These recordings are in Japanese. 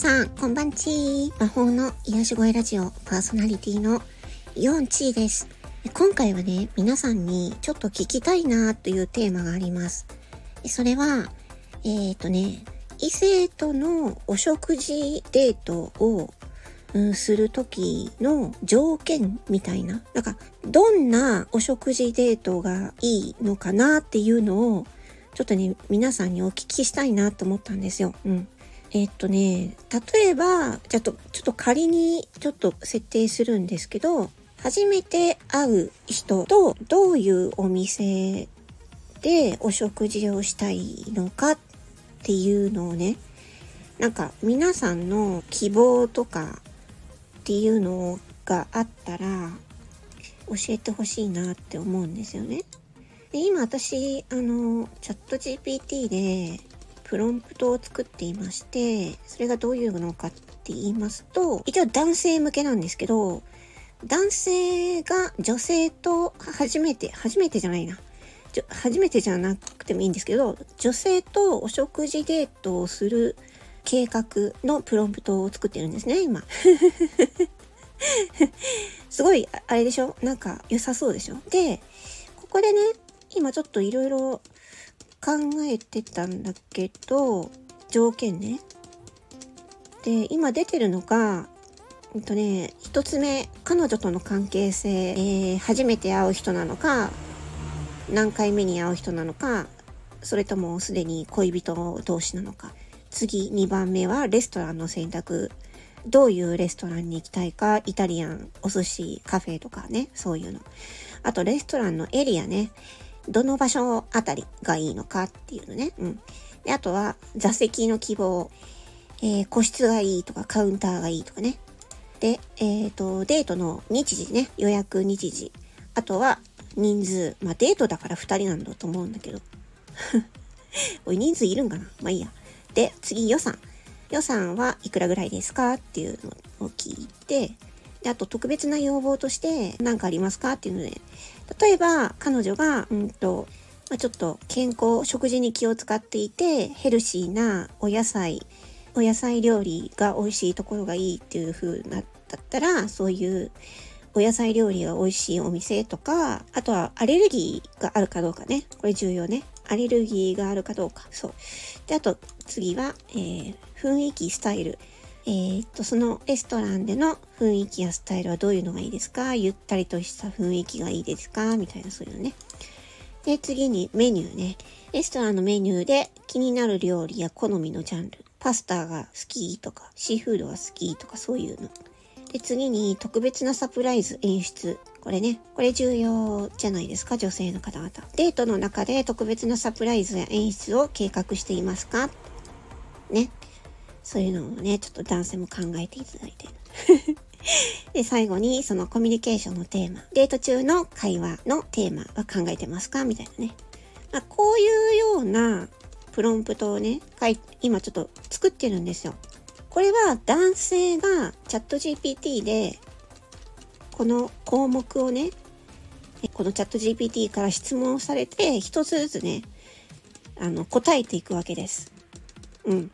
さん、こんばんち魔法の癒し声ラジオパーソナリティのヨンチーです。今回はね、皆さんにちょっと聞きたいなというテーマがあります。それは、えっ、ー、とね、異性とのお食事デートを、うん、する時の条件みたいな。なんか、どんなお食事デートがいいのかなっていうのを、ちょっとね、皆さんにお聞きしたいなと思ったんですよ。うん。えっとね、例えば、じゃと、ちょっと仮にちょっと設定するんですけど、初めて会う人とどういうお店でお食事をしたいのかっていうのをね、なんか皆さんの希望とかっていうのがあったら教えてほしいなって思うんですよね。で今私、あの、チャット GPT でプロンプトを作っていまして、それがどういうのかって言いますと、一応男性向けなんですけど、男性が女性と初めて、初めてじゃないな。初めてじゃなくてもいいんですけど、女性とお食事デートをする計画のプロンプトを作ってるんですね、今。すごい、あれでしょ？なんか良さそうでしょ？で、ここでね、今ちょっといろいろ考えてたんだけど、条件ね。で、今出てるのが、えっとね、一つ目、彼女との関係性、えー、初めて会う人なのか、何回目に会う人なのか、それともすでに恋人同士なのか。次、2番目はレストランの選択。どういうレストランに行きたいか、イタリアン、お寿司、カフェとかね、そういうの。あと、レストランのエリアね。どの場所あたりがいいのかっていうのね。うん。で、あとは座席の希望、えー、個室がいいとかカウンターがいいとかね。で、えっ、ー、と、デートの日時ね、予約日時。あとは人数。まあデートだから2人なんだと思うんだけど。おい、人数いるんかな？まあいいや。で、次予算。予算はいくらぐらいですか？っていうのを聞いて、で、あと特別な要望として何かありますかっていうので、例えば彼女が、うんと、まあ、ちょっと健康、食事に気を使っていて、ヘルシーなお野菜、お野菜料理が美味しいところがいいっていう風なだったら、そういうお野菜料理が美味しいお店とか、あとはアレルギーがあるかどうかね。これ重要ね。アレルギーがあるかどうか。そう。で、あと次は、えー、雰囲気、スタイル。えー、っと、そのレストランでの雰囲気やスタイルはどういうのがいいですか？ゆったりとした雰囲気がいいですか？みたいなそういうのね。で、次にメニューね。レストランのメニューで気になる料理や好みのジャンル。パスタが好きとか、シーフードが好きとかそういうの。で、次に特別なサプライズ演出。これね、これ重要じゃないですか、女性の方々。デートの中で特別なサプライズや演出を計画していますか？ね。そういうのをね、ちょっと男性も考えていただいて。で、最後に、そのコミュニケーションのテーマ、デート中の会話のテーマは考えてますか？みたいなね。まあ、こういうようなプロンプトをね、書い今ちょっと作ってるんですよ。これは男性がチャット GPT で、この項目をね、このチャット GPT から質問されて、一つずつね、あの、答えていくわけです。うん。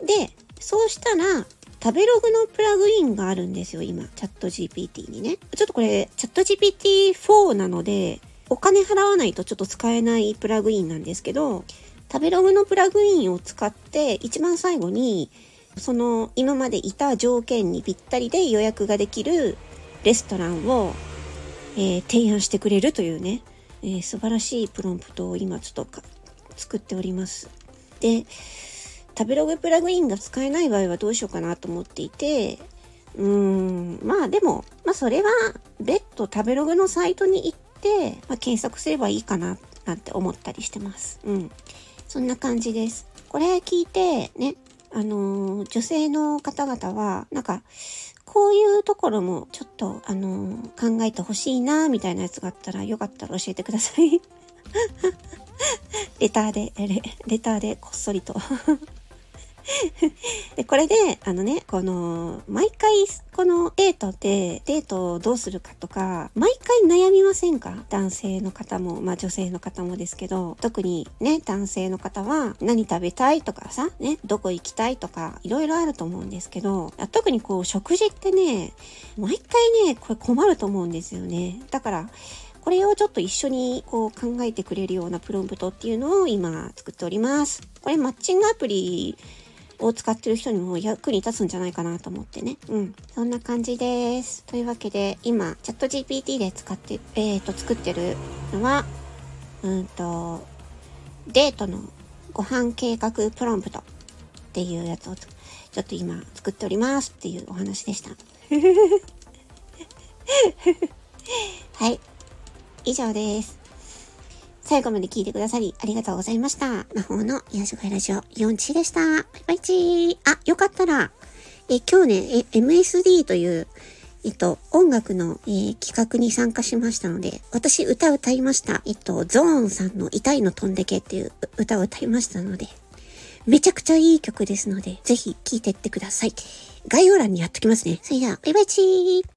で、そうしたら、食べログのプラグインがあるんですよ、今。チャット GPT にね。ちょっとこれ、チャット GPT4 なので、お金払わないとちょっと使えないプラグインなんですけど、食べログのプラグインを使って、一番最後に、その今までいた条件にぴったりで予約ができるレストランを、えー、提案してくれるというね、えー、素晴らしいプロンプトを今ちょっと作っております。で、食べログプラグインが使えない場合はどうしようかなと思っていて、うーん、まあでも、まあそれは別途食べログのサイトに行って、まあ、検索すればいいかななんて思ったりしてます。うん。そんな感じです。これ聞いて、ね、あのー、女性の方々は、なんか、こういうところもちょっと、あのー、考えてほしいな、みたいなやつがあったら、よかったら教えてください。レターで、レレターでこっそりと で、これで、あのね、この、毎回、このデートで、デートをどうするかとか、毎回悩みませんか？男性の方も、まあ女性の方もですけど、特にね、男性の方は、何食べたいとかさ、ね、どこ行きたいとか、いろいろあると思うんですけど、特にこう、食事ってね、毎回ね、これ困ると思うんですよね。だから、これをちょっと一緒にこう考えてくれるようなプロンプトっていうのを今作っております。これマッチングアプリを使ってる人にも役に立つんじゃないかなと思ってね。うん。そんな感じです。というわけで、今、チャット GPT で使って、えっ、ー、と、作ってるのは、うんと、デートのご飯計画プロンプトっていうやつをちょっと今作っておりますっていうお話でした。はい。以上です。最後まで聞いてくださりありがとうございました。魔法の癒し声ラジオ4チでした。バイバイチー。あ、よかったら、え、今日ね、え、MSD という、えっと、音楽の、えー、企画に参加しましたので、私歌歌いました。えっと、ゾーンさんの痛いの飛んでけっていう歌を歌いましたので、めちゃくちゃいい曲ですので、ぜひ聴いてってください。概要欄にやっときますね。それでは、バイバイチー